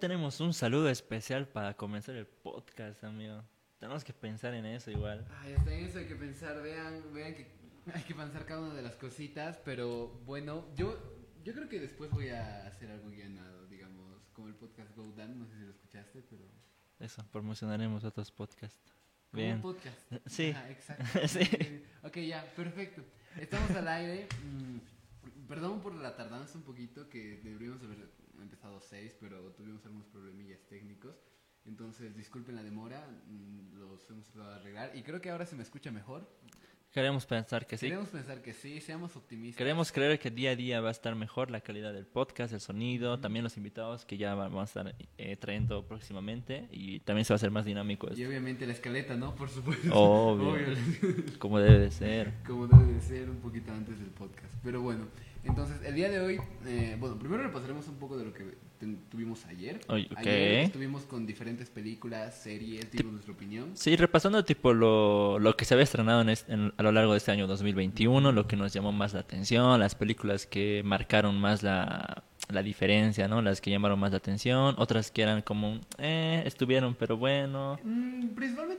tenemos un saludo especial para comenzar el podcast, amigo. Tenemos que pensar en eso igual. Ay, hasta en eso hay que pensar, vean, vean que hay que pensar cada una de las cositas, pero bueno, yo, yo creo que después voy a hacer algo guionado, digamos, como el podcast Go Down, no sé si lo escuchaste, pero... Eso, promocionaremos otros podcasts. Bien. un podcast. Sí. Ajá, exacto. Sí. Ok, ya, perfecto. Estamos al aire. Mm, Perdón por la tardanza un poquito, que deberíamos haber empezado seis, pero tuvimos algunos problemillas técnicos. Entonces, disculpen la demora, mm, los hemos tratado de arreglar. Y creo que ahora se me escucha mejor. Queremos pensar que sí. Queremos pensar que sí, seamos optimistas. Queremos creer que día a día va a estar mejor la calidad del podcast, el sonido, también los invitados que ya vamos a estar eh, trayendo próximamente y también se va a hacer más dinámico Y esto, obviamente la escaleta, ¿no? Por supuesto. Obvio. como debe de ser. como debe de ser un poquito antes del podcast. Pero bueno, entonces el día de hoy, eh, bueno, primero repasaremos un poco de lo que tuvimos ayer. Oye, ok. Ayer estuvimos con diferentes películas, series, dimos nuestra opinión. Sí, repasando tipo lo, lo que se había estrenado en este- en- a lo largo de este año 2021, lo que nos llamó más la atención, las películas que marcaron más la, la diferencia, ¿no? Las que llamaron más la atención, otras que eran como, eh, estuvieron, pero bueno. Mm, principalmente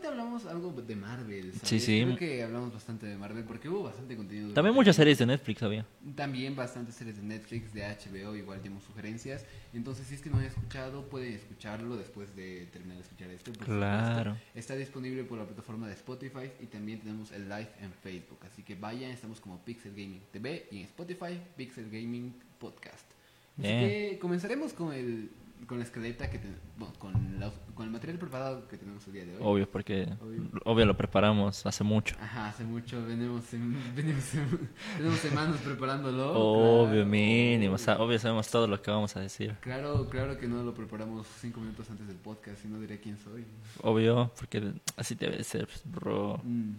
algo de Marvel, ¿sabes? Sí, sí. Creo que hablamos bastante de Marvel porque hubo bastante contenido. También muchas series de Netflix había. También bastantes series de Netflix, de HBO, igual dimos sugerencias. Entonces, si es que no han escuchado, pueden escucharlo después de terminar de escuchar esto. Claro. supuesto. Está disponible por la plataforma de Spotify y también tenemos el live en Facebook. Así que vayan, estamos como Pixel Gaming TV y en Spotify, Pixel Gaming Podcast. Así Bien. que comenzaremos con el con la escaleta que ten- bueno, con, la- con el material preparado que tenemos el día de hoy. Obvio, porque Obvio. obvio lo preparamos hace mucho. Ajá, hace mucho venimos, en- venimos en- tenemos semanas preparándolo. Obvio, Claro. mínimo. O sea, obvio sabemos todo lo que vamos a decir. Claro, claro que no lo preparamos cinco minutos antes del podcast, si no diré quién soy. Obvio, porque así debe ser, bro. Mm.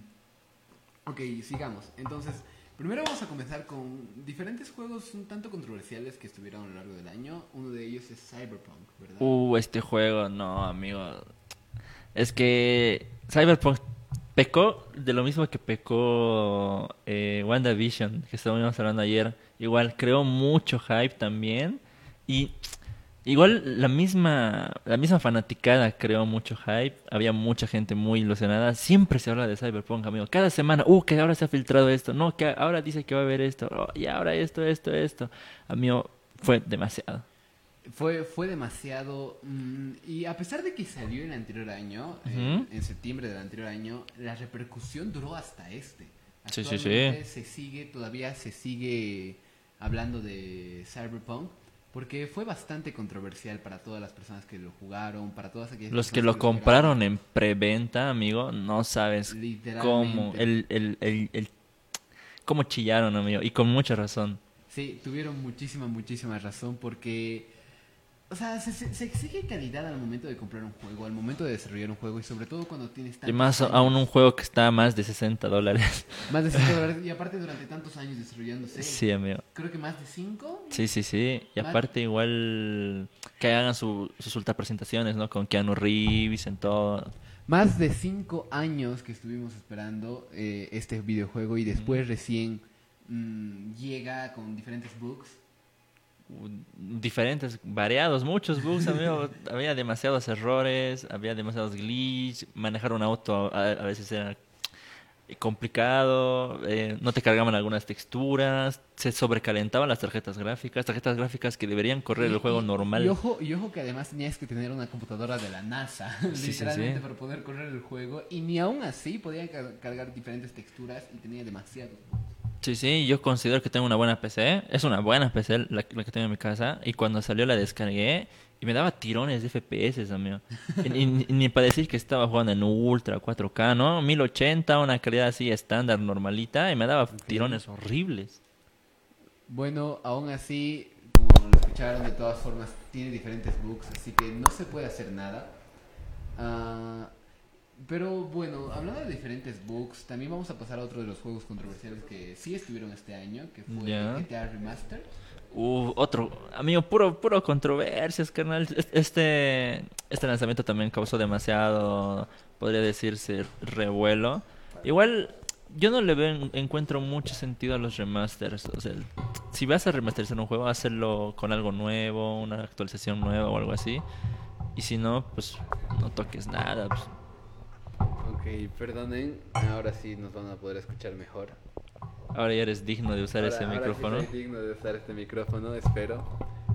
Ok, sigamos. Entonces, primero vamos a comenzar con diferentes juegos un tanto controversiales que estuvieron a lo largo del año. Uno de ellos es Cyberpunk, ¿verdad? Uh, este juego, no, amigo. Es que Cyberpunk pecó de lo mismo que pecó eh, WandaVision, que estábamos hablando ayer. Igual creó mucho hype también. Y igual la misma, la misma fanaticada creó mucho hype. Había mucha gente muy ilusionada. Siempre se habla de Cyberpunk, amigo. Cada semana, uh, que ahora se ha filtrado esto. No, que ahora dice que va a haber esto. Oh, y ahora esto, esto, esto. Amigo, fue demasiado. Fue, fue demasiado. mm, y a pesar de que salió el anterior año, en, en septiembre del anterior año, la repercusión duró hasta este. Sí, sí, sí. Se sigue, todavía se sigue hablando de Cyberpunk. Porque fue bastante controversial para todas las personas que lo jugaron, para todas aquellas Los que lo esperaban. compraron en preventa, amigo, no sabes cómo. El, el, el, el- cómo chillaron, amigo. Y con mucha razón. Sí, tuvieron muchísima, muchísima razón porque, o sea, se, se- se exige calidad al momento de comprar un juego, al momento de desarrollar un juego y sobre todo cuando tienes Y tantos más años, aún un juego que está a más de 60 dólares. Más de 5 dólares y aparte durante tantos años desarrollándose, Sí, amigo. creo que más de 5. Sí, sí, sí. Y Más- aparte igual que hagan su, sus ultra presentaciones, ¿no? Con Keanu Reeves en todo. Más de 5 años que estuvimos esperando eh, este videojuego y después recién mm, llega con diferentes bugs. Diferentes, variados, muchos bugs, amigo. había demasiados errores, había demasiados glitch. Manejar un auto a, a veces era complicado, eh, no te cargaban algunas texturas, se sobrecalentaban las tarjetas gráficas, tarjetas gráficas que deberían correr Y- el juego y- normal. Y ojo, y ojo que además tenías que tener una computadora de la NASA, Sí, literalmente, sí. para poder correr el juego. Y ni aún así podía car- cargar diferentes texturas y tenía demasiados. Sí, sí, yo considero que tengo una buena PC. Es una buena PC la, la que tengo en mi casa. Y cuando salió la descargué y me daba tirones de FPS, amigo. Y, y- y ni para decir que estaba jugando en Ultra 4K, ¿no? 1080, una calidad así estándar, normalita. Y me daba tirones horribles. Bueno, aún así, como lo escucharon, de todas formas, tiene diferentes bugs, así que no se puede hacer nada. Ah, pero bueno, hablando de diferentes bugs, también vamos a pasar a otro de los juegos controversiales que sí estuvieron este año, que fue Ya. GTA Remaster. Uh, otro, amigo, puro, puro controversias, carnal. Este, este lanzamiento también causó demasiado, podría decirse, revuelo. Igual, yo no le veo, encuentro mucho sentido a los remasters. O sea, si vas a remasterizar un juego, hacerlo con algo nuevo, una actualización nueva o algo así. Y si no, pues no toques nada. pues. Perdonen, ahora sí nos van a poder escuchar mejor. Ahora ya eres digno de usar Ahora- ese ahora sí micrófono. soy digno de usar este micrófono, espero.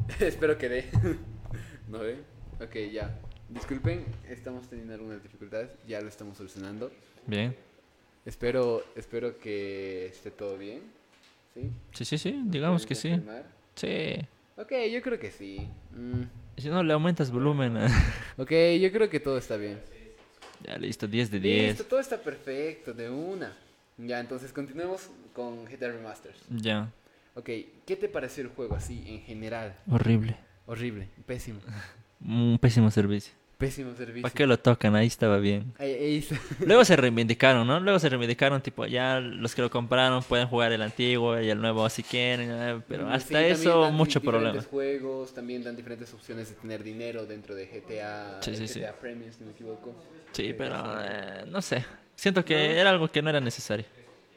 espero que dé. ¿No ve? Ok, ya. Disculpen, estamos teniendo algunas dificultades, ya lo estamos solucionando. Bien. Espero, espero que esté todo bien. ¿Sí? Sí, sí, sí, digamos que ¿Pueden sí. Sí. Ok, yo creo que sí. Mm, Si no, le aumentas volumen. Ok, yo creo que todo está bien. Ya listo, 10 de Listo, 10. todo está perfecto, de una. Ya, entonces continuemos con GTA Remasters. Ya. Ok, ¿qué te pareció el juego así en general? Horrible. Horrible, pésimo. Un pésimo servicio. Pésimo servicio. ¿Para qué lo tocan? Ahí estaba bien. Ahí- ahí está. Luego se reivindicaron, ¿no? Luego se reivindicaron, tipo, ya los que lo compraron pueden jugar el antiguo y el nuevo si quieren, ¿eh? pero Sí, hasta también eso dan mucho diferentes problema. juegos, también dan diferentes opciones de tener dinero dentro de GTA, Sí, sí, sí. GTA Premium, si no me equivoco. Sí, pero sí. eh, no sé. Siento que ¿No? era algo que no era necesario.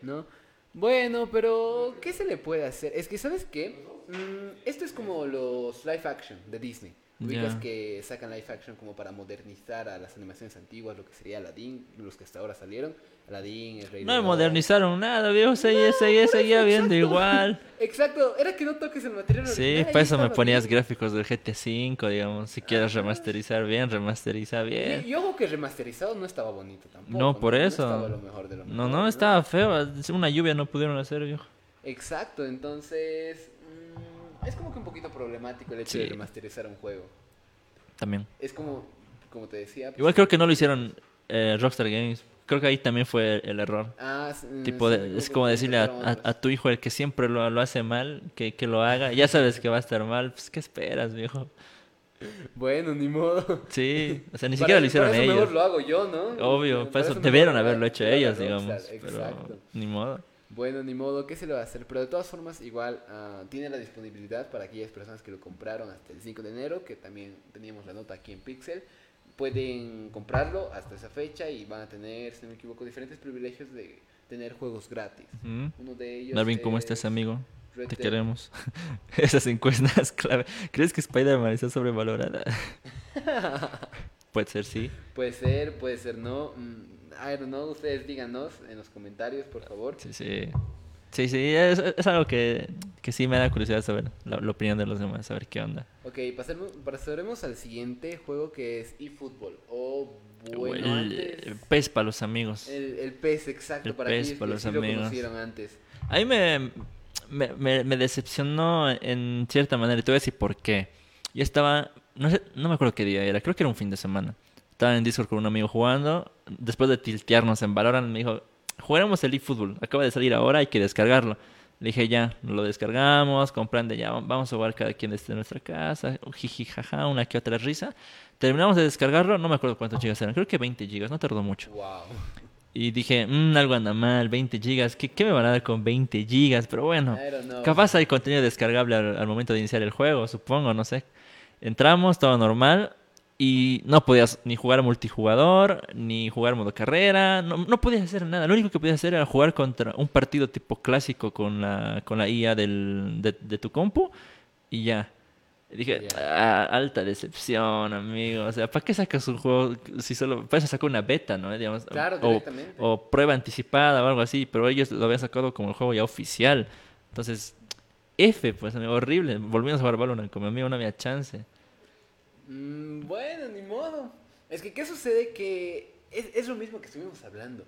¿No? Bueno, pero ¿qué se le puede hacer? Es que, ¿sabes qué? Mm, esto es como los live action de Disney. Ubicas Ya. que sacan live action como para modernizar a las animaciones antiguas, lo que sería Aladdin, los que hasta ahora salieron. Aladdin, el Rey No me modernizaron nada, viejo. Seguía, seguía, por seguía viendo igual. Exacto, era que no toques el material Sí, original. por ahí eso me ponías bien. gráficos del GT 5, digamos. Si quieres remasterizar bien, remasteriza bien. y ojo que remasterizado no estaba bonito tampoco. No, por No eso. estaba lo mejor de lo No, mejor, no, estaba feo. Una lluvia no pudieron hacer, viejo. Exacto, entonces es como que un poquito problemático el hecho de remasterizar un juego. También. Es como, como te decía. pues, Igual creo que no lo hicieron eh, Rockstar Games. Creo que ahí también fue el, el error. ah, mm, Tipo, sí, de- es como decirle a, tu hijo, el que siempre lo, lo hace mal, que, que lo haga. Ya sabes que va a estar mal. Pues, ¿qué esperas, viejo? Bueno, ni modo. Sí, o sea, ni Para- siquiera lo hicieron para eso ellos. mejor lo hago yo, ¿no? Obvio, por eso mejor debieron lo haberlo hecho ellos, Rockstar, digamos. Exacto. Pero ni modo. Bueno, ni modo, ¿qué se le va a hacer? Pero de todas formas, igual ah, tiene la disponibilidad para aquellas personas que lo compraron hasta el 5 de enero, que también teníamos la nota aquí en Pixel. Pueden comprarlo hasta esa fecha y van a tener, si no me equivoco, diferentes privilegios de tener juegos gratis. ¿Mm? Uno de ellos Darwin, ¿cómo es estás, amigo? Red Te Dead. queremos. Esas encuestas clave. ¿Crees que Spider-Man está sobrevalorada? Puede ser, sí. Puede ser, puede ser no. Mm, I don't know, ustedes díganos en los comentarios, por favor. Sí, sí. Sí, sí, es, es algo que, que sí me da curiosidad saber la, la opinión de los demás, saber qué onda. Ok, pasemos, pasaremos al siguiente juego que es eFootball. O bueno, el, antes... el PES para los amigos. El, el PES, exacto, El para aquellos para los sí lo amigos. conocieron antes. A mí me, me, me, me decepcionó en cierta manera y te voy a decir por qué. Yo estaba, no sé, no me acuerdo qué día era, creo que era un fin de semana. Estaba en Discord con un amigo jugando, después de tiltearnos en Valorant me dijo, jugaremos el eFootball, acaba de salir ahora, hay que descargarlo. Le dije, ya, lo descargamos, comprende, ya, vamos a jugar cada quien desde nuestra casa, jiji, jaja, una que otra risa. Terminamos de descargarlo, no me acuerdo cuántos gigas eran, creo que 20 gigas, no tardó mucho. Wow. Y dije, "Mm, algo anda mal, 20 gigas, ¿qué, ¿qué me van a dar con 20 gigas? Pero bueno, know. capaz hay contenido descargable al, al momento de iniciar el juego, supongo, no sé. Entramos, todo normal, y no podías ni jugar multijugador, ni jugar modo carrera, no, no podías hacer nada. Lo único que podías hacer era jugar contra un partido tipo clásico con la, con la IA del, de, de tu compu, y ya. Y dije. "Ah, alta decepción, amigo. O sea, ¿para qué sacas un juego si solo... Para eso sacó una beta, ¿no? Digamos, Claro, o, directamente. o prueba anticipada o algo así, pero ellos lo habían sacado como el juego ya oficial. Entonces, F, pues, amigo, horrible. Volvimos a jugar Valorant con mi amigo, no había chance. Mm, bueno, ni modo. Es que, ¿qué sucede? Que es, es lo mismo que estuvimos hablando.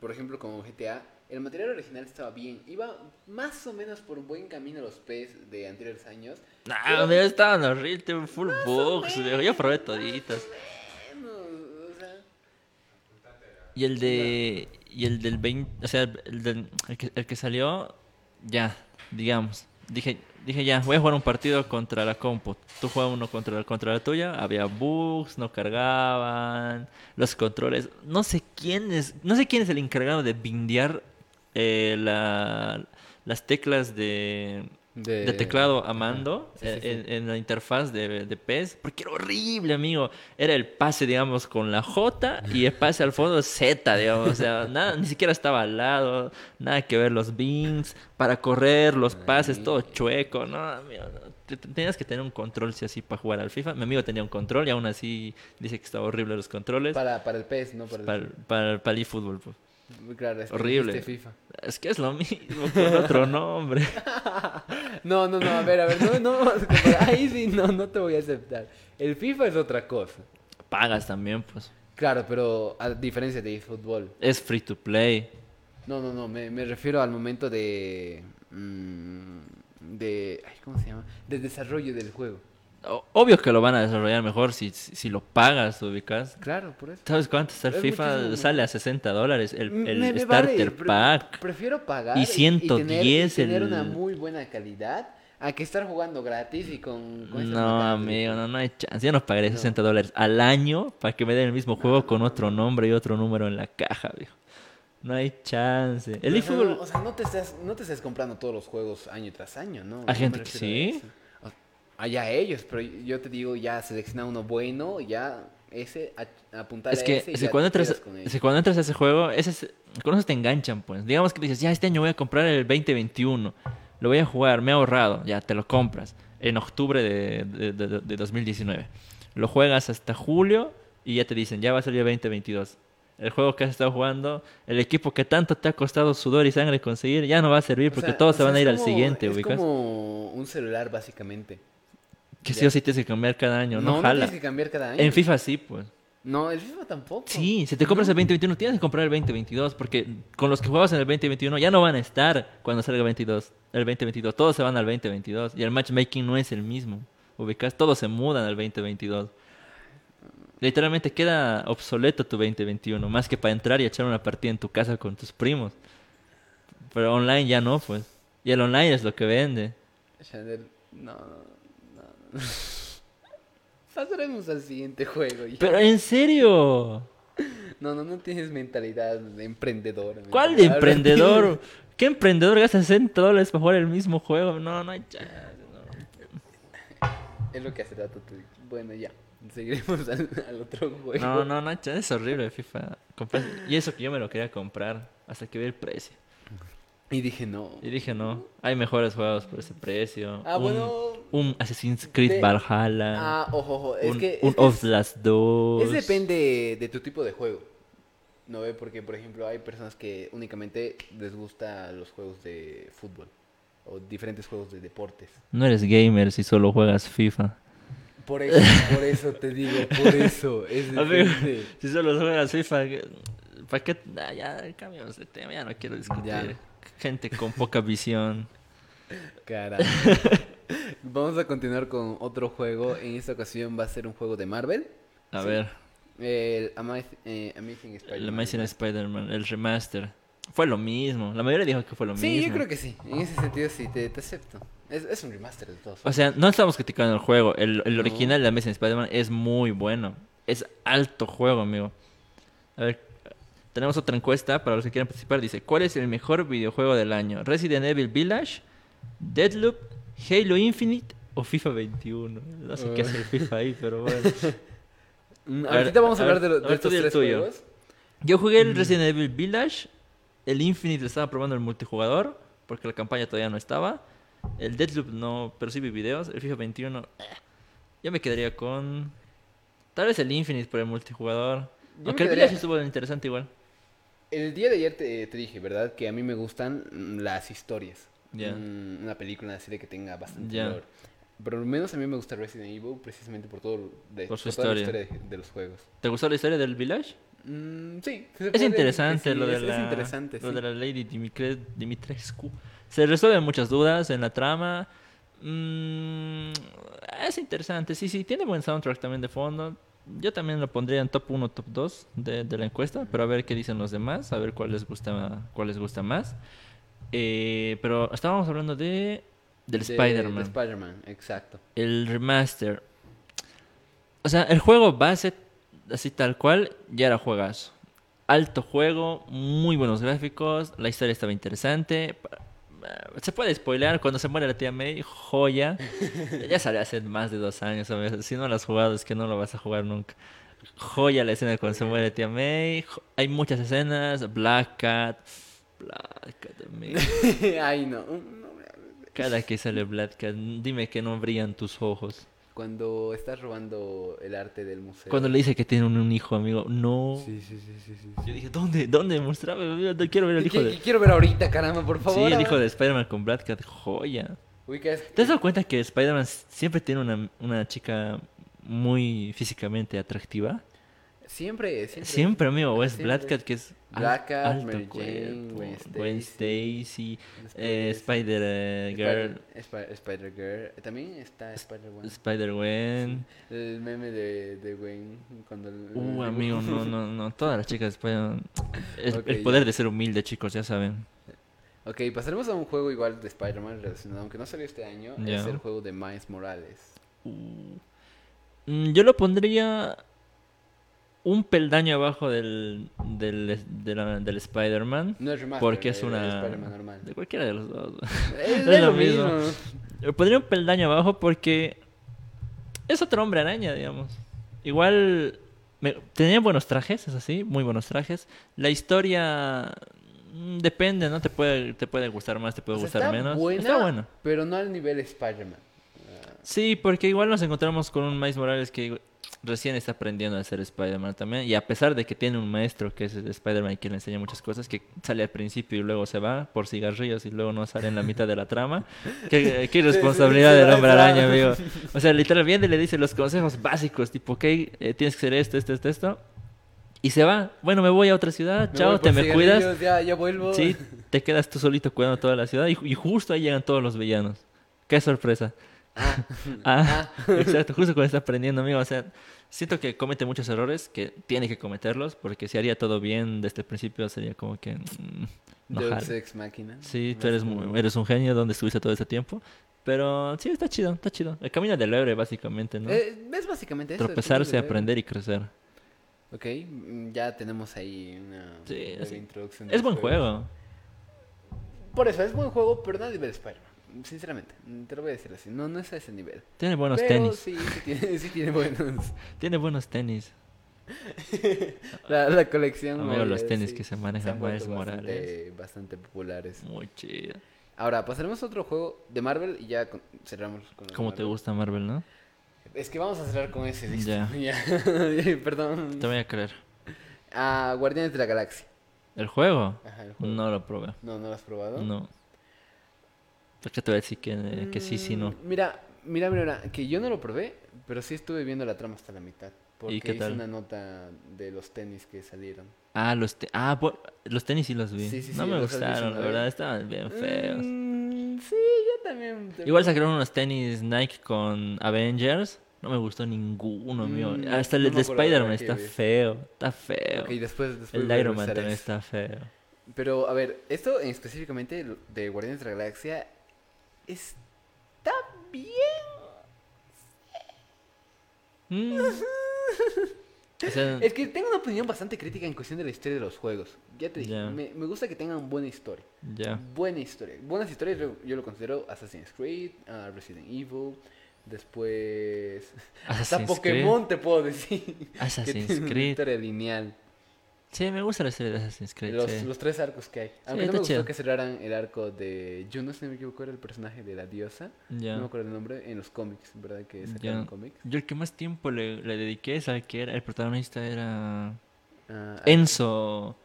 Por ejemplo, con GTA, el material original estaba bien. Iba más o menos por buen camino los PES de anteriores años. Nah, Pero- mira, estaban horribles, tuve full viejo. Yo probé toditas. O sea, Y el de. Y el del 20. O sea, el, del, el, que, el que salió. Ya, digamos. Dije, dije ya, voy a jugar un partido contra la compu. Tú juegas uno contra, contra la tuya. Había bugs, no cargaban. Los controles. No sé quién es. No sé quién es el encargado de bindear eh, la, las teclas de. De, de teclado a mando Sí, sí, sí. En, en la interfaz de, de PES, porque era horrible, amigo. Era el pase, digamos, con la J y el pase al fondo Z, digamos. O sea, nada, ni siquiera estaba al lado, nada que ver los beans, para correr, los pases, todo chueco, no, amigo, tenías que tener un control sí así para jugar al FIFA. Mi amigo tenía un control y aún así dice que estaba horrible los controles. Para, para el PES, no para el Para, para, para el eFootball, pues. Claro, es que Horrible. FIFA. Es que es lo mismo con otro nombre. No, no, no, a ver, a ver, no, no vamos a comparar. Ahí sí, no, no te voy a aceptar. El FIFA es otra cosa. Pagas también, pues. Claro, pero a diferencia de fútbol. Es free to play. No, no, no, me, me refiero al momento de... mm, de... ay, ¿Cómo se llama? De desarrollo del juego. Obvio que lo van a desarrollar mejor si, si, lo pagas, ubicas. Claro, por eso. ¿Sabes cuánto está el Es FIFA? muchísimo. Sale a 60 dólares el, el me starter pack. Prefiero pagar Y y, 110 tener, y tener el- una muy buena calidad a que estar jugando gratis y con... No, amigo, no, no hay chance. Yo no pagaré 60 dólares al año para que me den el mismo juego con otro nombre y otro número en la caja, viejo. No hay chance. El eFootball... no, o sea, no te, estás, no te estás comprando todos los juegos año tras año, ¿no? No me gente que sí. A Allá ellos, pero yo te digo, ya selecciona uno bueno, ya ese, a- apuntar Es a que, ese y es que cuando entras, que cuando entras a ese juego, ese es- con eso te enganchan, pues. Digamos que dices, ya este año voy a comprar el 2021. Lo voy a jugar, me he ahorrado. Ya te lo compras en octubre de, de- de- de 2019. Lo juegas hasta julio y ya te dicen, ya va a salir el 2022. El juego que has estado jugando, el equipo que tanto te ha costado sudor y sangre conseguir, ya no va a servir O porque sea, todos o se van a ir al siguiente, Es ubicas. como un celular, básicamente. Que sí o sí tienes que cambiar cada año, no, no, no jala. tienes que cambiar cada año. En FIFA sí, pues. No, el FIFA tampoco. Sí, si te compras el 2021, tienes que comprar el 2022, porque con los que jugabas en el 2021 ya no van a estar cuando salga el 22, el 2022. Todos se van al 2022 y el matchmaking no es el mismo. Ubicas, todos se mudan al 2022. Literalmente queda obsoleto tu 2021, más que para entrar y echar una partida en tu casa con tus primos. Pero online ya no, pues. Y el online es lo que vende. No, no, no. Pasaremos al siguiente juego. ya. Pero en serio, No, no, no tienes mentalidad de emprendedor. ¿cuál de emprendedor? ¿Qué emprendedor gasta 60 dólares para jugar el mismo juego? No, no hay chance. no. Es lo que hace rato te Bueno, ya. Seguiremos al, al otro juego. No, no, no, chance, es horrible FIFA. Comprar- Y eso que yo me lo quería comprar hasta que vi el precio. Y dije, no. Y dije, no, hay mejores juegos por ese precio. Ah, un, bueno. Un Assassin's Creed de- Valhalla. Ah, ojo, ojo. Es un que. un es, es- Outlast 2. es depende de tu tipo de juego. No ve, porque por ejemplo hay personas que únicamente les gusta los juegos de fútbol o diferentes juegos de deportes. No eres gamer si solo juegas FIFA. Por eso, por eso te digo, por eso. Es Amigo, si solo juegas FIFA, ¿para qué? Ah, ya cambiamos de tema, ya no quiero discutir. Ya. Gente con poca visión. Caramba. Vamos a continuar con otro juego. En esta ocasión va a ser un juego de Marvel. A Sí. ver, El eh, Amazing Spider-Man. el Amazing Spider-Man, el remaster. Fue lo mismo. La mayoría dijo que fue lo Sí, mismo. yo creo que sí. En ese sentido sí, te, te acepto. Es, es un remaster de todos. O sea, no estamos criticando el juego. El, el No. original de Amazing Spider-Man es muy bueno. Es alto juego, amigo. A ver, tenemos otra encuesta para los que quieran participar. Dice, ¿cuál es el mejor videojuego del año? ¿Resident Evil Village? ¿Deadloop? ¿Halo Infinite? ¿O FIFA 21? No sé qué Uh. hace el FIFA ahí, pero bueno. Mm, ver, Ahorita vamos a, a hablar de, de ver, estos tres tuyo. juegos. Yo jugué el Resident Evil Village. El Infinite lo estaba probando el multijugador. Porque la campaña todavía no estaba. El Deadloop no, pero sí vi videos. El FIFA 21. eh. Yo me quedaría con. Tal vez el Infinite por el multijugador. Yo Aunque el quedaría- Village estuvo interesante igual. El día de ayer te, te dije, ¿verdad? Que a mí me gustan mm, las historias. Ya. Mm, una película, una serie que tenga bastante Ya. valor. Pero al menos a mí me gusta Resident Evil precisamente por todo de, Por su toda la historia. historia de, de los juegos. ¿Te gustó la historia del Village? Mm, sí. Es interesante decir lo de la, es interesante, lo sí. de la Lady Dimitre- Dimitrescu. Se resuelven muchas dudas en la trama. Mm, es interesante, sí, sí, tiene buen soundtrack también de fondo. Yo también lo pondría en top 1, top 2 de, de la encuesta, pero a ver qué dicen los demás, a ver cuál les gusta, cuál les gusta más. Eh, pero estábamos hablando de del De- de Spider-Man, Spider-Man, exacto. el remaster. O sea, el juego base, así tal cual, ya era juegazo. Alto juego, muy buenos gráficos, la historia estaba interesante. Se puede spoilear cuando se muere la tía May, joya. ya salió hace más de dos años, ¿sabes? si no lo has jugado es que no lo vas a jugar nunca. Joya la escena cuando se muere la tía May. Hay muchas escenas, Black Cat. Black Cat, amigo. Ay, no. Cada que sale Black Cat, dime que no brillan tus ojos. Cuando estás robando el arte del museo. Cuando le dice que tiene un, un hijo, amigo, no. Sí, sí, sí, sí, sí. Yo dije, ¿dónde? ¿Dónde? Mostrame, quiero ver el hijo de... quiero ver ahorita, caramba, por favor. Sí, el hijo de Spider-Man con Black Cat, joya. Ubicas- ¿Te has dado cuenta que Spider-Man siempre tiene una, una chica muy físicamente atractiva? Siempre, siempre. Siempre, amigo. O es Siempre. Black Cat, que es Black Cat, alto Mary Jane, Gwen Stacy, Después, eh, Spider-Girl, Spider- Spider-Girl. También está Spider-Gwen. Spider-Gwen. El meme de, de Gwen cuando... Uh, amigo, no, no, no. Todas las chicas de Spider-Man. El, Ok, el ya. poder de ser humilde, chicos, ya saben. Ok, pasaremos a un juego igual de Spider-Man relacionado, aunque no salió este año. Ya. Es el juego de Miles Morales. Uh. Mm, Yo lo pondría un peldaño abajo del, del, de la- del Spider-Man. No es remaster, Porque es es una... Normal. De cualquiera de los dos. Es, Es lo mismo. mismo. Le pondría un peldaño abajo porque es otro hombre araña, digamos. Igual me- tenía buenos trajes, es así, muy buenos trajes. La historia mm, depende, ¿no? Te puede, te puede gustar más, te puede O sea, gustar está menos. buena, Está bueno. Pero no al nivel Spider-Man. Sí, porque igual nos encontramos con un Miles Morales que recién está aprendiendo a ser Spider-Man también. Y a pesar de que tiene un maestro que es Spider-Man y que le enseña muchas cosas, que sale al principio y luego se va por cigarrillos y luego no sale en la mitad de la trama. Qué, qué irresponsabilidad sí, del hombre araña, amigo. O sea, literal, viene y le dice los consejos básicos, tipo, ok, eh, tienes que hacer esto, esto, esto, esto. Y se va. Bueno, me voy a otra ciudad. me Chao, te me cuidas. Ya, ya vuelvo. Sí, te quedas tú solito cuidando toda la ciudad y, y justo ahí llegan todos los villanos. Qué sorpresa. Ah, Ah, exacto, justo cuando está aprendiendo, amigo. O sea, siento que comete muchos errores, que tiene que cometerlos, porque si haría todo bien desde el principio sería como que... mm, no Deus. Ex Máquina. Sí, tú eres, muy- eres un genio donde estuviste todo ese tiempo. Pero sí, está chido, está chido. El camino del héroe, básicamente, ¿no? Eh, es básicamente eso. Tropezarse, aprender y crecer. Ok, mm, ya tenemos ahí una Sí, breve sí. introducción. Es buen juego. Por eso, es buen juego, pero no a nivel Spider-Man. Sinceramente, te lo voy a decir así. No, no es a ese nivel. Tiene buenos pero tenis. sí, sí tiene, sí tiene buenos. Tiene buenos tenis. La, la colección. Amigo, los tenis sí, que se se manejan Miles bastante- Morales. Bastante populares. Muy chido. Ahora, pasaremos a otro juego de Marvel y ya con- cerramos con ¿Cómo te gusta Marvel, no? Es que vamos a cerrar con ese, listo. Ya. Ya. Perdón. Te voy a creer. Ah, Guardianes de la Galaxia. ¿El juego? Ajá, el juego. No lo probé. No, ¿no lo has probado? No. ¿Por qué te voy a decir que, que sí, sí, no? Mm, Mira, mira, mira, mira, que yo no lo probé, pero sí estuve viendo la trama hasta la mitad. Porque qué hice tal? una nota de los tenis que salieron. Ah, los, te- ah, los tenis sí los vi. Sí, sí, no sí, me gustaron, la verdad, estaban bien feos. Mm, sí, yo también. Igual sacaron unos tenis Nike con Avengers. No me gustó ninguno, mío. Mm, Hasta el no de Spider-Man de está feo. Está feo. Ok, después, después el Iron Man también está feo. Pero, a ver, esto en específicamente de Guardianes de la Galaxia está bien. Mm. O sea, Es que tengo una opinión bastante crítica en cuestión de la historia de los juegos. Ya te dije, me, me gusta que tengan buena historia. Buena historia. Buenas historias yo, lo considero Assassin's Creed, ah, Resident Evil, después... Hasta Assassin's Pokémon te puedo decir. que Assassin's una Creed. historia lineal. Sí, me gusta la serie de Assassin's Creed. Los, sí. los tres arcos que hay. Aunque no está me gustó chido. que cerraran el arco de Juno, si no me equivoco, era el personaje de la diosa. Ya. No me acuerdo el nombre, en los cómics, ¿verdad? Que sacaron cómics. Yo el que más tiempo le, le dediqué, ¿sabes qué era? El protagonista era Ah, Enzo.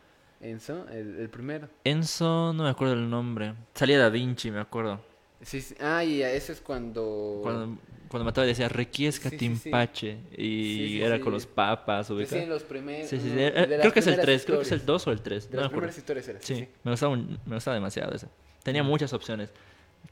Enzo, el, el primero. Enzo, no me acuerdo el nombre. Salía Da Vinci, me acuerdo. Sí, sí. Ah, y eso es cuando... Cuando, cuando mataba decía Requiesca Sí, sí, sí. Timpache. Y Sí, sí, era sí. con los papas, Decían ubicas. los primeros... Sí, sí, sí. no, creo que es el primeras 3, creo que es el historias. 2 o el 3. De No las primeras historias era. Sí, Sí, sí. me gustaba, un- me gustaba demasiado ese. Tenía muchas opciones.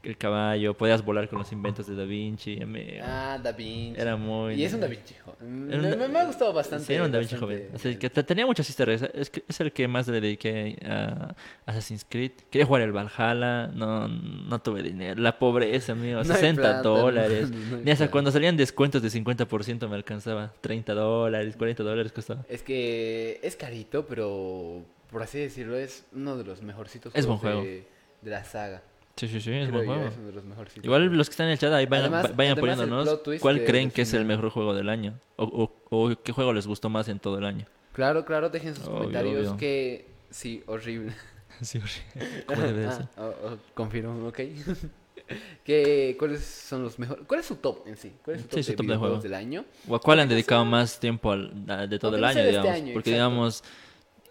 El caballo, podías volar con los inventos de Da Vinci. amigo. Ah, Da Vinci. Era muy... Y es un Da Vinci joven. Me, me- me ha gustado bastante. Sí, era un Da Vinci bastante- joven. Así que te- tenía muchas historias. Es, es el que más le dediqué a Assassin's Creed. Quería jugar el Valhalla. No, no tuve dinero. La pobreza, amigo. No hay 60 plata, no, dólares. no Ni hasta cuando salían descuentos de 50% me alcanzaba. 30 dólares, 40 dólares costaba. Es que es carito, pero por así decirlo, es uno de los mejorcitos Es buen juego. De, de la saga. Sí, sí, sí, es buen juego. Es uno de los mejorcitos. Igual los que están en el chat ahí vayan, Además- vayan poniéndonos cuál que creen que es el mejor juego del año. O, o- o qué juego les gustó más en todo el año. Claro, claro, dejen sus Obvio, comentarios obvio. que... Sí, horrible. Sí, ¿Cómo debe de ser? Ah, oh, oh, confirmo, ok. ¿Qué, ¿Cuáles son los mejores? ¿Cuál es su top en sí? ¿Cuál es su top, Sí, su de, top de videojuegos juego. del año? ¿O a cuál han dedicado más tiempo al- a- de todo el año, este digamos? año, Porque, exacto. digamos,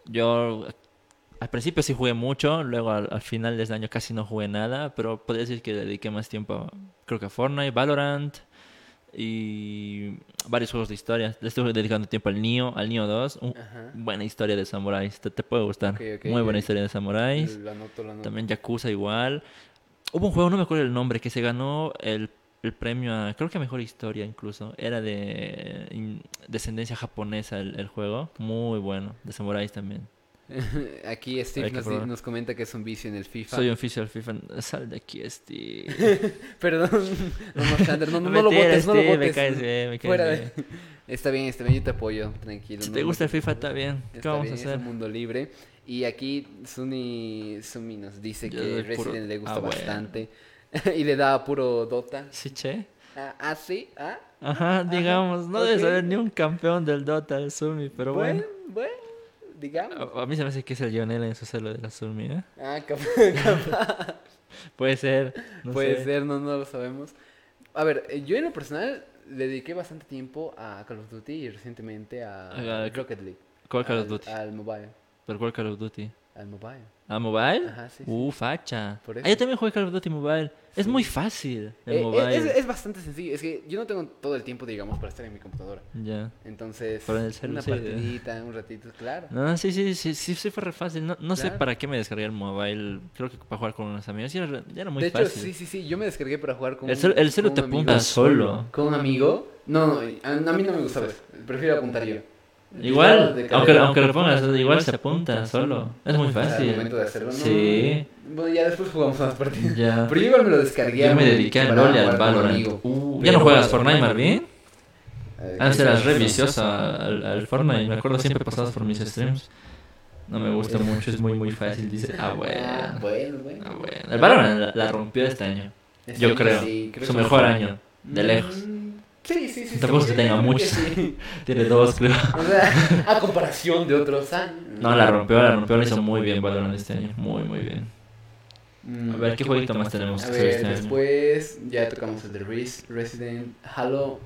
yo al principio sí jugué mucho, luego al, al final de este año casi no jugué nada, pero podría decir que dediqué más tiempo, creo que a Fortnite, Valorant y varios juegos de historia. Le estuve dedicando tiempo al Nioh, al Nioh 2, un- Ajá. buena historia de samuráis, te, te puede gustar. Muy buena historia de samuráis. También Yakuza igual. Hubo un juego, no me acuerdo el nombre, que se ganó el, el premio a, creo que a mejor historia incluso. Era de in- descendencia japonesa el, el juego. Muy bueno. De samuráis también. Aquí Steve nos, comenta que es un vicio en el FIFA. Soy un oficial FIFA. Sal de aquí, Steve. Perdón, no, no, no, no, no lo votes, no lo votes. Me caes bien, me caes Fuera bien. de... Está bien, está bien, yo te apoyo, tranquilo. Si te gusta el FIFA, está bien. ¿Qué Está vamos bien, a es hacer? un mundo libre. Y aquí Suni, Sumi nos dice Yo que Resident puro- le gusta Ah, bueno. bastante. y le da puro Dota. Sí, che. Ah, ¿ah, sí? ¿Ah? Ajá, digamos. No debe ok. saber ni un campeón del Dota, el Sumi, pero bueno, digamos. A, a mí se me hace que es el Lionel en su celo de la ¿eh? Ah, capaz. Puede ser. No Puede sé. ser, no, no lo sabemos. A ver, eh, yo en lo personal le dediqué bastante tiempo a Call of Duty y recientemente a A- Rocket League. ¿Cuál Call of Al- Duty? Al mobile. ¿Pero cuál Call of Duty? Al mobile. ¿A mobile? Ajá, sí, sí. Uh, facha. Por Ah, eso. yo también jugué Call of Duty Mobile. Es Sí. muy fácil el Eh, eh, mobile. es, es bastante sencillo. Es que yo no tengo todo el tiempo, digamos, para estar en mi computadora. Ya. Entonces, en el una partidita, un ratito, claro. No, sí, sí, sí, sí, sí fue re fácil. No, no sé Claro. para qué me descargué el mobile. Creo que para jugar con unos amigos. Ya era, ya era muy de hecho, fácil. sí, sí, sí. Yo me descargué para jugar con El un- celu, el te un apunta solo. ¿Con un amigo? No, no, a, mí no me gusta ver. Prefiero apuntar yo. Igual, aunque, aunque lo pongas, igual se apunta solo. Es muy Al fácil. momento de hacerlo, ¿no? Sí. Bueno, ya después jugamos más partidas. Ya. Pero yo igual me lo descargué. Yo me dediqué al LoL y al Valorant. Uh, ¿Ya no juegas Fortnite, Marvin? Eh, Antes ¿qué eras re viciosa al, al Fortnite. Me acuerdo siempre pasabas por mis streams. No me gusta mucho, es muy, muy fácil. Dice, ah, Ah, bueno. bueno, bueno. Ah, bueno. El Valorant la, la rompió este año. Yo creo. sí, creo Su mejor año. De Mm, lejos. Sí, sí, sí. Tampoco es que tenga muchos. sí. Tiene dos, creo. O sea, a comparación de otros años. No, la rompió, la rompió, lo hizo muy bien Valorant este año. Muy, muy bien. Mm, A ver, ¿qué jueguito más tenemos A que hacer ver, este año? después ya tocamos el de Res- Resident, Halo.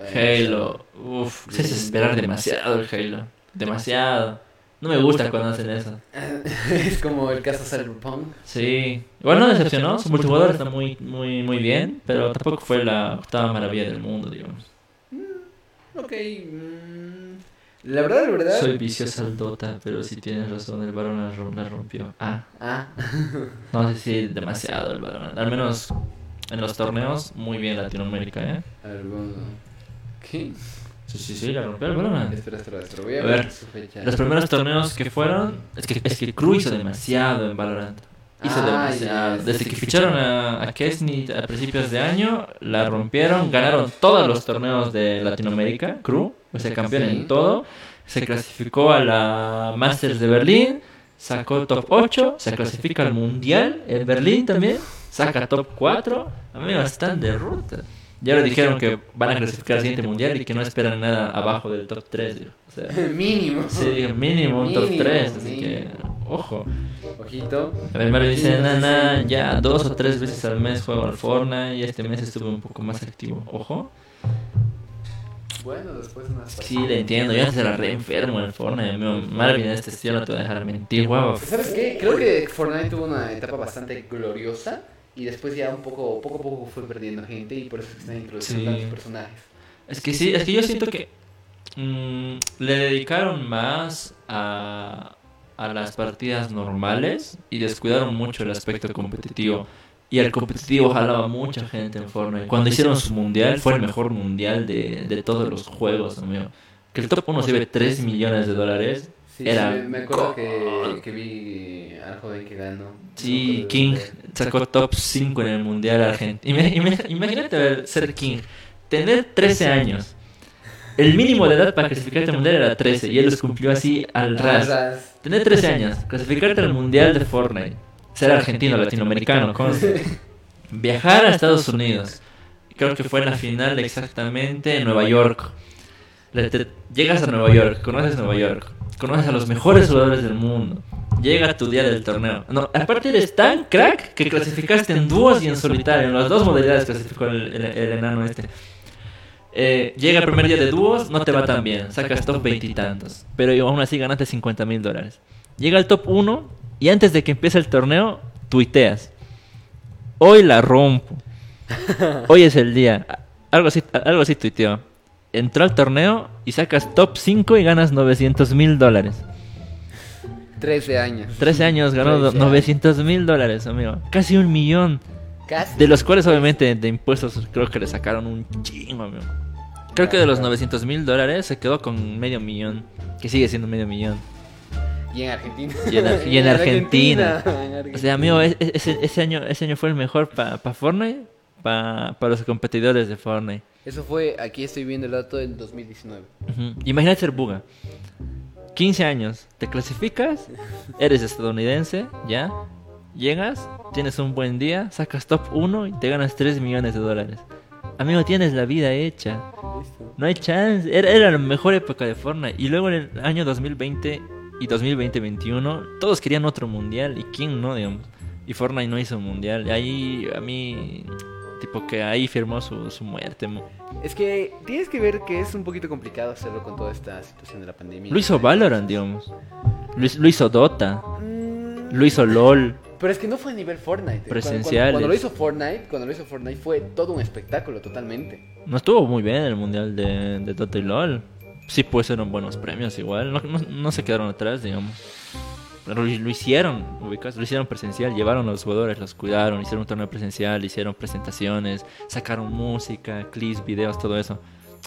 eh, Halo. Uf, se hace esperar demasiado el Halo. Demasiado. No me gusta cuando hacen eso. es como el caso Cyberpunk. Sí. Igual no decepcionó, su multijugador está muy, muy, muy bien, pero tampoco fue la octava maravilla del mundo, digamos. Ok. mm, la verdad, la verdad. Soy vicioso al Dota, pero si tienes razón, el balón la, rom- la rompió. Ah, Ah, no sé si demasiado el balón. Al menos en los torneos, muy bien Latinoamérica, ¿eh? algo. ¿Qué? Sí, sí, sí, la rompió el balón. Espera, espera, espera. Voy a, A ver, ver, su fecha. Los primeros torneos que fueron, es que, es que Crew hizo demasiado en Valorant. Hizo Ah, demasiado. Desde que ficharon a, a a principios de año, la rompieron, ganaron todos los torneos de Latinoamérica, Crew, o sea, campeón Sí. en todo. Se clasificó a la Masters de Berlín, sacó top 8, se clasifica al Mundial en Berlín también, saca top 4. Amigos, están de ruta. Y ahora dijeron que van a clasificar al siguiente mundial y que no esperan nada abajo del top 3. digo. O sea, Mínimo. sí, mínimo un top Mínimo, 3. Así mínimo. que, ojo. Ojito. A ver, Mario dice, nana, ya dos o tres veces al mes juego al Fortnite y este mes estuve un poco más activo. Ojo. Bueno, después unas Sí, le entiendo, yo antes era re enfermo en el Fortnite. amigo. Marvin, este estilo no te va a dejar mentir, guau. ¿Sabes qué? Creo que Fortnite tuvo una etapa bastante gloriosa y después ya un poco, poco a poco fue perdiendo gente y por eso se están introduciendo Sí. tantos personajes. Es que sí, es que yo siento que mm, le dedicaron más a, a las partidas normales y descuidaron mucho el aspecto competitivo. Y el competitivo jalaba mucha gente en Fortnite. Cuando hicieron su mundial, fue el mejor mundial de, de todos los juegos, amigo. Que el top 1 se ve 3 millones de dólares. Sí, Era me, acuerdo que, que vi al joven que ganó. Sí, No King sacó top 5 en el mundial argentino. Imagínate ser King, tener 13 años. El mínimo de edad para clasificarte al mundial era 13 y él los cumplió así al ras. Ras. Tener 13 años, clasificarte al mundial de Fortnite, ser argentino, latinoamericano, conste. viajar a Estados Unidos. Creo que fue en la final exactamente en Nueva York. Llegas a Nueva York, conoces Nueva York, conoces a los mejores jugadores del mundo. llega tu día del torneo. No, aparte eres tan crack que clasificaste en dúos y en solitario. En las dos modalidades clasificó el, el- el enano este. Eh, llega el primer día de dúos, no te va tan bien. Sacas top veintitantos. Pero aún así ganaste 50 mil dólares. Llega el top 1 y antes de que empiece el torneo, tuiteas. Hoy la rompo. Hoy es el día. Algo así, algo así tuiteó. Entró al torneo y sacas top 5 y ganas 900 mil dólares. 13 años. 13 años ganó 13 años. 900 mil dólares, amigo. Casi un millón. Casi. De los cuales, obviamente, de impuestos creo que le sacaron un chingo, amigo. Creo que de los 900 mil dólares se quedó con medio millón. Que sigue siendo medio millón. Y en Argentina. Y en, Ar- y en Argentina. En Argentina. O sea, amigo, e- e- ese, ese año, ese año fue el mejor para Fortnite. Para los competidores de Fortnite. Eso fue, aquí estoy viendo el dato del 2019. Ujú. Imagínate ser buga. 15 años, te clasificas, eres estadounidense, ¿ya? Llegas, tienes un buen día, sacas top 1 y te ganas 3 millones de dólares. Amigo, tienes la vida hecha. No hay chance. Era, era la mejor época de Fortnite. Y luego en el año 2020 y 2020-21, todos querían otro mundial. ¿Y quién no, digamos? Y Fortnite no hizo un mundial. Y ahí, a mí, tipo que ahí firmó su, su muerte. Es que tienes que ver que es un poquito complicado hacerlo con toda esta situación de la pandemia. Lo hizo Valorant, digamos. Lo, hizo- lo hizo Dota. Mm, Lo hizo LOL. Pero es que no fue a nivel Fortnite. Cuando- Presenciales. Cuando, cuando lo hizo Fortnite, cuando lo hizo Fortnite fue todo un espectáculo totalmente. No estuvo muy bien el mundial de, de Dota y LOL. Sí, pues eran buenos premios igual. No, no- no se quedaron atrás, digamos. Lo, lo hicieron, lo hicieron presencial. Llevaron a los jugadores, los cuidaron, hicieron un torneo presencial, hicieron presentaciones, sacaron música, clips, videos, todo eso.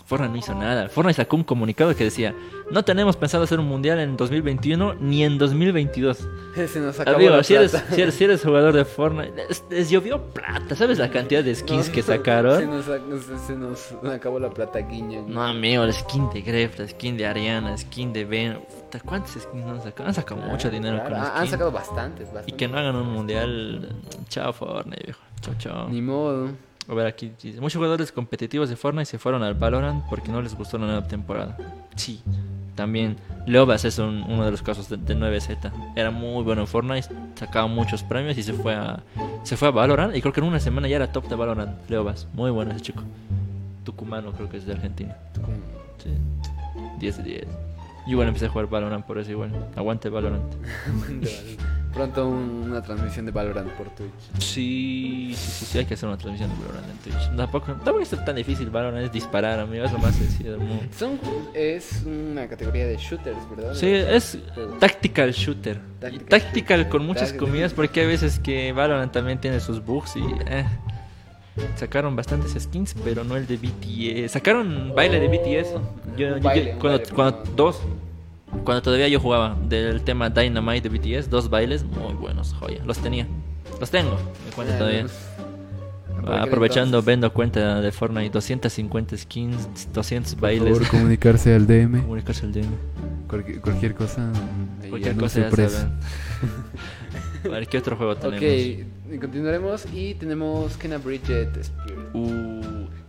Fortnite no hizo nada. Fortnite sacó un comunicado que decía: No tenemos pensado hacer un mundial en 2021 ni en 2022. Se nos acabó Amigo, la si eres, plata. si, eres, si eres jugador de Fortnite, les, les llovió plata. ¿Sabes la cantidad de skins No, que Se sacaron? nos, se- se nos acabó la plata guiña. No, amigo, la skin de Gref, la skin de Ariana, la skin de Ben. Puta, ¿Cuántas skins han sacado? Han sacado mucho dinero Claro, con han- las Han sacado bastantes, bastantes. Y que no hagan un mundial. Chao, Fortnite, viejo. Chao, chao. Ni modo. A ver, aquí dice: Muchos jugadores competitivos de Fortnite se fueron al Valorant porque no les gustó la nueva temporada. Sí, también. Leobas es un- uno de los casos de, de 9Z. Era muy bueno en Fortnite, sacaba muchos premios y se fue a se fue a Valorant. Y creo que en una semana ya era top de Valorant. Leobas, muy bueno ese chico. Tucumano, creo que es de Argentina. Sí. 10 de 10. Yo igual empecé a jugar Valorant por eso igual. Aguante Valorant. Pronto un- una transmisión de Valorant por Twitch. Sí, sí, sí, sí, hay que hacer una transmisión de Valorant en Twitch. Tampoco, tampoco es tan difícil Valorant, es disparar, amigo, es lo más sencillo del mundo. Son, es una categoría de shooters, ¿verdad? Sí, es tactical shooter. Y Tactical tactical con muchas Tactical. comidas porque hay veces que Valorant también tiene sus bugs y eh, sacaron bastantes skins, pero no el de BTS. Sacaron baile de BTS. Yo, baile, yo- cuando, baile, cuando- pero no- dos cuando todavía yo jugaba del tema Dynamite de BTS, dos bailes muy buenos, joya. Los tenía. Los tengo, me cuenta Ah, todavía. Ah, Por Aprovechando, vendo cuenta de Fortnite, 250 skins, 200 Por bailes. favor, comunicarse al DM. Comunicarse al DM. Cualquier, cualquier cosa. Cualquier cosa ya. A ver, ¿qué otro juego tenemos? Ok, continuaremos y tenemos Kena Bridget Spirit. Uh,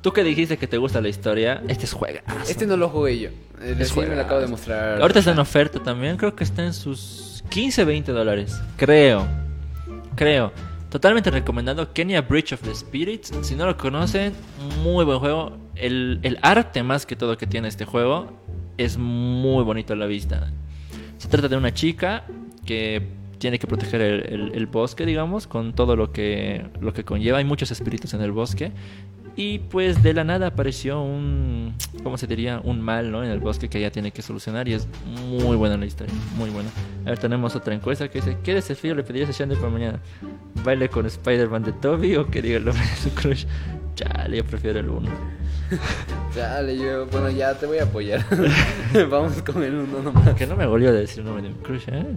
Tú que dijiste que te gusta la historia, este es juegazo. Este no lo jugué yo. Eh, Es me lo acabo de mostrar. Ahorita está en oferta también, creo que está en sus 15, 20 dólares. Creo. Creo. Totalmente recomendado Kenya Bridge of the Spirits. Si no lo conocen, muy buen juego. El, el arte más que todo que tiene este juego es muy bonito a la vista. Se trata de una chica que tiene que proteger el, el- el bosque, digamos, con todo lo que, lo que conlleva. Hay muchos espíritus en el bosque. Y pues de la nada apareció un, ¿cómo se diría? Un mal, ¿no? En el bosque que ella tiene que solucionar y es muy buena la historia, muy buena. A ver, tenemos otra encuesta que dice, ¿qué desafío le pedirías a Shandy para mañana? ¿Baile con Spider-Man de Toby o que diga el nombre de su crush? Chale, yo prefiero el uno. Dale, yo, bueno, ya te voy a apoyar. Vamos con el uno nomás. Que no me volvió a decir el nombre de mi crush, ¿eh?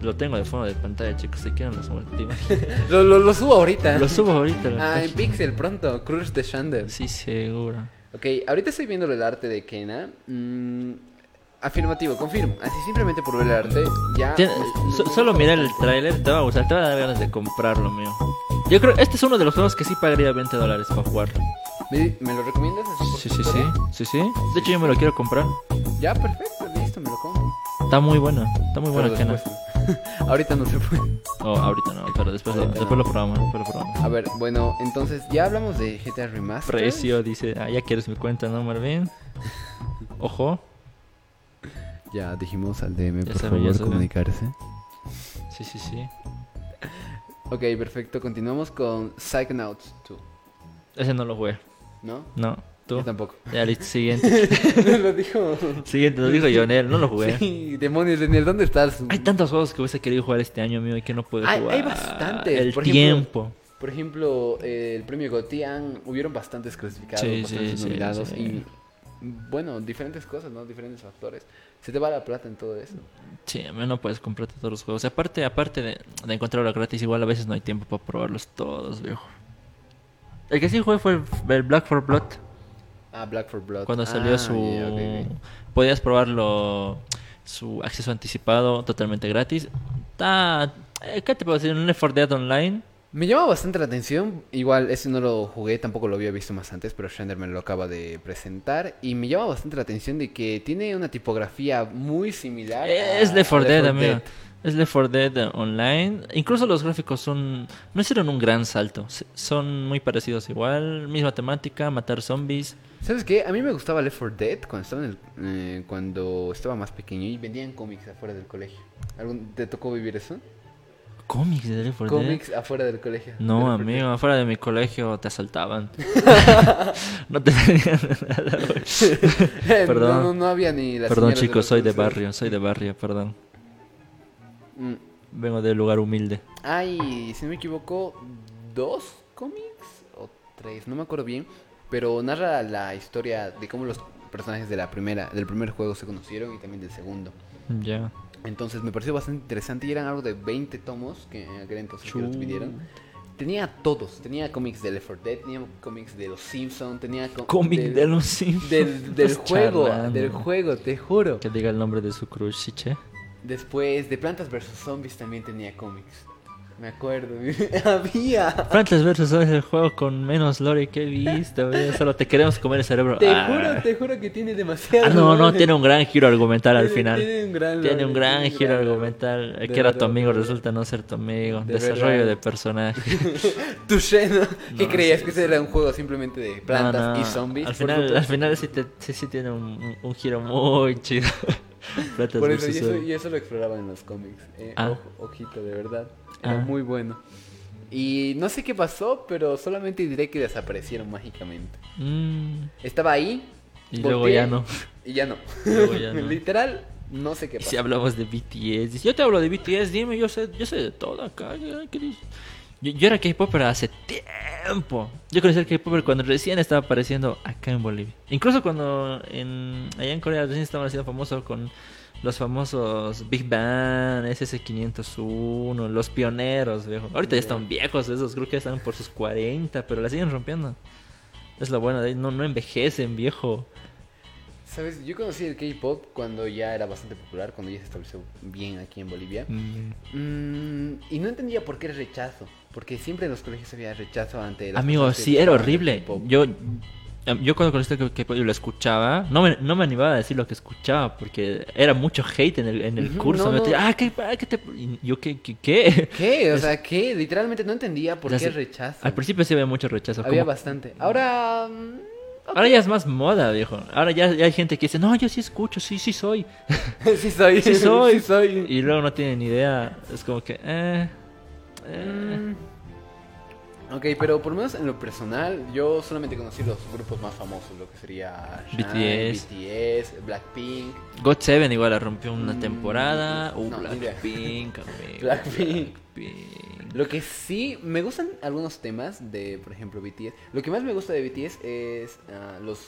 Lo tengo de fondo de pantalla, chicos, si quieren lo subo. Lo, lo, lo subo ahorita. Lo subo ahorita. Ah, en. Pixel pronto, Crush de Shander. Sí, seguro. Ok, ahorita estoy viendo el arte de Kena. Mm, afirmativo, confirmo. Así simplemente por ver el arte, ya. So- solo mirar el tráiler te va a gustar, te va a dar ganas de comprarlo, mío. Yo creo este es uno de los juegos que sí pagaría 20 dólares para jugarlo. ¿Me, me lo recomiendas? Sí, sí, sí, sí, sí. De hecho yo me lo quiero comprar. Ya, perfecto, listo, me lo compro. Está muy bueno, está muy bueno Kena. Ahorita no se puede. Oh, ahorita no, pero después, lo, después no. lo probamos, después lo probamos. A ver, bueno, entonces ya hablamos de GTA Remastered. Precio, dice, ah, ya quieres mi cuenta, ¿no, Marvin? Ojo. Ya dijimos al DM, Ya por sabe, favor, comunicarse. Sí, sí, sí. Ok, perfecto. Continuamos con Psychonauts 2. Ese no lo jugué. ¿No? No, tú. Yo tampoco. Ya, listo, siguiente. lo dijo. Siguiente, lo dijo Jonel, no lo jugué. Sí, demonios, Daniel, ¿dónde estás? Hay tantos juegos que hubiese querido jugar este año, amigo, y que no puedo Hay- jugar. hay bastantes. El Por ejemplo, tiempo. Por ejemplo, eh, el premio Gotian, hubieron bastantes clasificados, Sí, bastantes sí, nominados y bueno, diferentes cosas, ¿no? Diferentes factores. Se te va la plata en todo eso. Sí, a mí no puedes comprarte todos los juegos. Aparte, aparte de, de encontrarlo gratis, igual a veces no hay tiempo para probarlos todos, viejo. El que sí jugué fue el, el Black for Blood. Ah, Black for Blood. Cuando salió Ah, su... Podías probarlo, su acceso anticipado totalmente gratis. Está... eh, ¿Qué te puedo decir? Un Left 4 Dead Online. Me llama bastante la atención. Igual, ese no lo jugué, tampoco lo había visto más antes, pero Shender me lo acaba de presentar. Y me llama bastante la atención de que tiene una tipografía muy similar. Es a Left 4 Left Dead, 4 amigo. Es Left 4 Dead eh, Online. Incluso los gráficos son... No hicieron un gran salto. Son muy parecidos igual. Misma temática, matar zombies. ¿Sabes qué? A mí me gustaba Left 4 Dead cuando estaba, en el- eh, cuando estaba más pequeño y vendían cómics afuera del colegio. ¿Algún- ¿Te tocó vivir eso? ¿Cómics de Left 4 Dead? Cómics afuera del colegio. No, Left 4 amigo, afuera de mi colegio te asaltaban. no te tenían nada. Perdón. No, no, no había ni las Perdón, chicos, soy de barrio, soy de barrio, perdón. Mm. Vengo de lugar humilde. Hay, si no me equivoco, dos cómics o tres, no me acuerdo bien, pero narra la historia de cómo los personajes de la primera, del primer juego se conocieron y también del segundo. Ya. Entonces me pareció bastante interesante y eran algo de 20 tomos que en aquel entonces que los dividieron. Tenía todos, tenía cómics de Left 4 Dead, tenía cómics de los Simpsons, tenía co- Cómic del- de los Simpsons. del, juego, charlando. del juego, te juro. Que diga el nombre de su crush, ¿sí, che? Después de Plantas vs Zombies también tenía cómics. Me acuerdo, había. Plantas vs. Es el juego con menos lore que he visto. Solo te queremos comer el cerebro. Te Ah. juro, te juro que tiene demasiado. Ah, no, no, tiene un gran giro argumental al final. Tiene un gran, Tiene lore, un gran tiene giro gran argumental. El que era tu amigo de resulta no ser tu amigo. De Desarrollo verdad. de personaje. Touché, ¿no? ¿Qué No, creías? sí, que ese era un juego simplemente de plantas No, no, y zombies. Al final, al final sí, te- sí, sí tiene un, giro muy chido. Por eso, y eso, y eso lo exploraban en los cómics. eh, Ah. ojito, de verdad. Era Ah. muy bueno. Y no sé qué pasó, pero solamente diré que desaparecieron mágicamente. Mm, Estaba ahí. y luego ya no. Y ya no. Luego ya no. Literal, no sé qué pasó. si hablamos de BTS, dice, yo te hablo de BTS, dime, yo sé, yo sé de todo acá. Yo, yo era K-Popper hace tiempo. Yo conocí el K-Popper cuando recién estaba apareciendo acá en Bolivia. Incluso cuando en, allá en Corea recién estaban haciendo famoso con los famosos Big Bang, SS501, los pioneros, viejo. Ahorita ya están viejos esos, creo que ya están por sus 40, pero la siguen rompiendo. Es lo bueno de no, no envejecen, viejo. ¿Sabes? Yo conocí el K-pop cuando ya era bastante popular, cuando ya se estableció bien aquí en Bolivia. Mm. Mm, y no entendía por qué el rechazo. Porque siempre en los colegios había rechazo ante las Amigo, personas que sí, era horrible. Yo, yo cuando conocí que, que yo lo escuchaba, no me, no me animaba a decir lo que escuchaba porque era mucho hate en el, en el curso. no, me no. decía, ah, ¿qué, ah, qué te...? yo, ¿qué? ¿Qué? qué? ¿Qué? O Es- sea, ¿qué? Literalmente no entendía por O sea, qué rechazo. Al principio sí había mucho rechazo. Había como- bastante. Ahora... mm, Ahora ya es más moda, viejo. Ahora ya, ya hay gente que dice, no, yo sí escucho, sí, sí soy. sí soy. Sí soy. sí soy. Y luego no tienen ni idea. Es como que, eh... eh. Mm. Ok, pero por lo menos en lo personal, yo solamente conocí los grupos más famosos, lo que sería Shine, BTS. BTS, Blackpink, God Seven igual la rompió una Mm, temporada. Uh, no. Blackpink. Blackpink. Blackpink. Lo que sí, me gustan algunos temas de, por ejemplo, BTS. Lo que más me gusta de BTS es ah, los,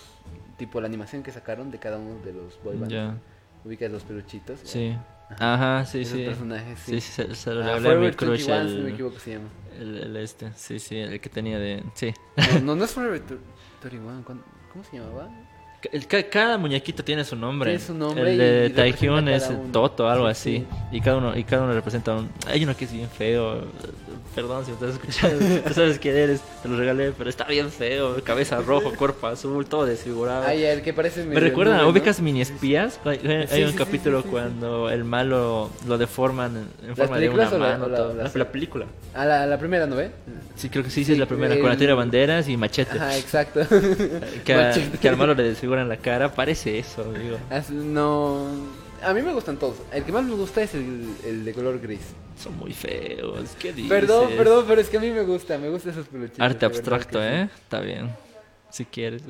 tipo, la animación que sacaron de cada uno de los boy bands. Ya, Ubicas los peluchitos. sí. Ajá, sí, sí. personajes, Sí, sí. sí, se, se lo Ah, hablé a mi Forever crush 21, si no me el, equivoco se llama. el, el este. Sí, sí, el que tenía de... Sí. No, no, no es Forever 21, ¿cuán- ¿cómo se llamaba? Cada muñequito tiene su nombre. Tiene su nombre El de es. Toto, algo Sí, así. sí. Y cada uno y cada uno representa un... Hay uno que es bien feo. Perdón si me estás escuchando, tú sabes quién eres, te lo regalé, pero está bien feo, cabeza rojo, cuerpo azul, todo desfigurado. Ay, el que parece Me medio recuerda, nube, ¿no? ubicas mini espías. Hay, hay Sí, un sí, capítulo sí, cuando el malo lo deforman en, en forma de una o mano. la- la- La, la película. A la, primera, ¿no ve? Sí, creo que sí, sí, es la primera, con la tira banderas y machete. Ajá, exacto. que, a- que al malo le desfiguran la cara, parece eso, digo. As- No. A mí me gustan todos. El que más me gusta es el, el de color gris. Son muy feos, ¿qué dices? Perdón, perdón, pero es que a mí me gusta. Me gustan esos peluchitos. Arte abstracto, sí. ¿eh? Está bien. Si quieres.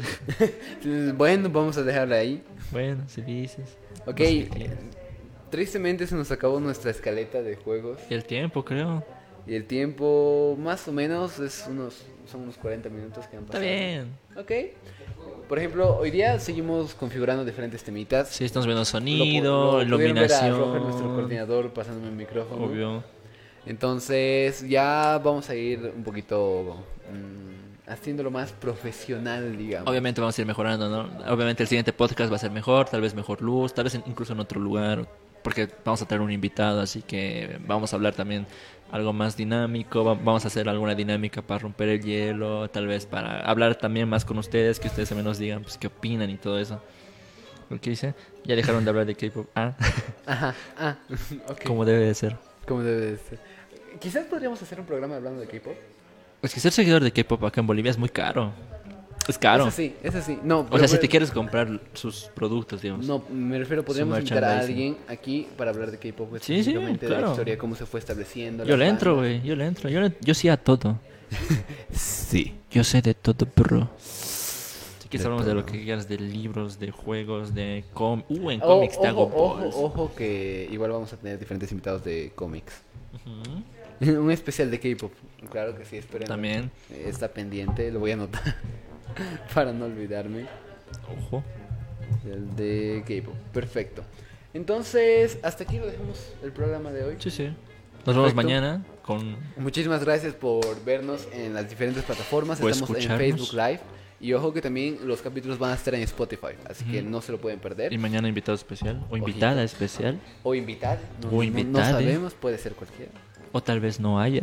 Bueno, vamos a dejarla ahí. bueno, si dices. Ok. Tristemente se nos acabó nuestra escaleta de juegos. Y el tiempo, creo. Y el tiempo, más o menos, es unos, son unos 40 minutos que han Está pasado. bien. Ok. Por ejemplo, hoy día seguimos configurando diferentes temitas. Sí, estamos viendo Lo sonido, lo pudieron ver a Roger, nuestro iluminación. coordinador, pasándome el micrófono. Obvio. Entonces, ya vamos a ir un poquito mm, haciéndolo más profesional, digamos. Obviamente vamos a ir mejorando, ¿no? Obviamente el siguiente podcast va a ser mejor, tal vez mejor luz, tal vez incluso en otro lugar, porque vamos a tener un invitado, así que vamos a hablar también algo más dinámico, va- vamos a hacer alguna dinámica para romper el hielo, tal vez para hablar también más con ustedes, que ustedes también nos digan pues qué opinan y todo eso. ¿Qué dice? Ya dejaron de hablar de K-pop. Ah, Ajá, ah, ok. como debe de ser. Como debe de ser. Quizás podríamos hacer un programa hablando de K-pop. Es que ser seguidor de K-pop acá en Bolivia es muy caro. Es caro. Eso sí, eso sí. No, O sea, si te quieres comprar sus productos, digamos. No, me refiero, podríamos invitar a alguien aquí para hablar de K-pop Sí, sí, de claro. la historia, cómo se fue estableciendo. Yo le entro, güey. Yo le entro. Yo, le- yo sí a todo. Sí. Yo sé de todo, perro. Si quieres hablamos de lo que quieras, de libros, de juegos, de com Uh, en Oh, cómics te ojo, hago ojo, ojo, que igual vamos a tener diferentes invitados de cómics. Un especial de K-pop. Claro que sí, esperen. También. Está pendiente, lo voy a anotar. para no olvidarme. Ojo. El de K-pop. Perfecto. Entonces, hasta aquí lo dejamos el programa de hoy. Sí, sí. Nos vemos Perfecto. mañana con... Muchísimas gracias por vernos en las diferentes plataformas. Estamos en. Facebook Live. Y ojo que también los capítulos van a estar en Spotify. Así que no se lo pueden perder. Y mañana invitado especial. O invitada especial. O invitar. No, O no- no- invitade. No sabemos, puede ser cualquiera. O tal vez no haya.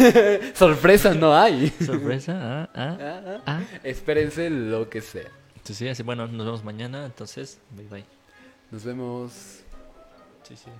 Sorpresa no hay. Sorpresa. Ah, ah, Ah, ah. ah. Espérense lo que sea. Entonces, sí, así, bueno, nos vemos mañana. Entonces, bye bye. Nos vemos. Sí, sí.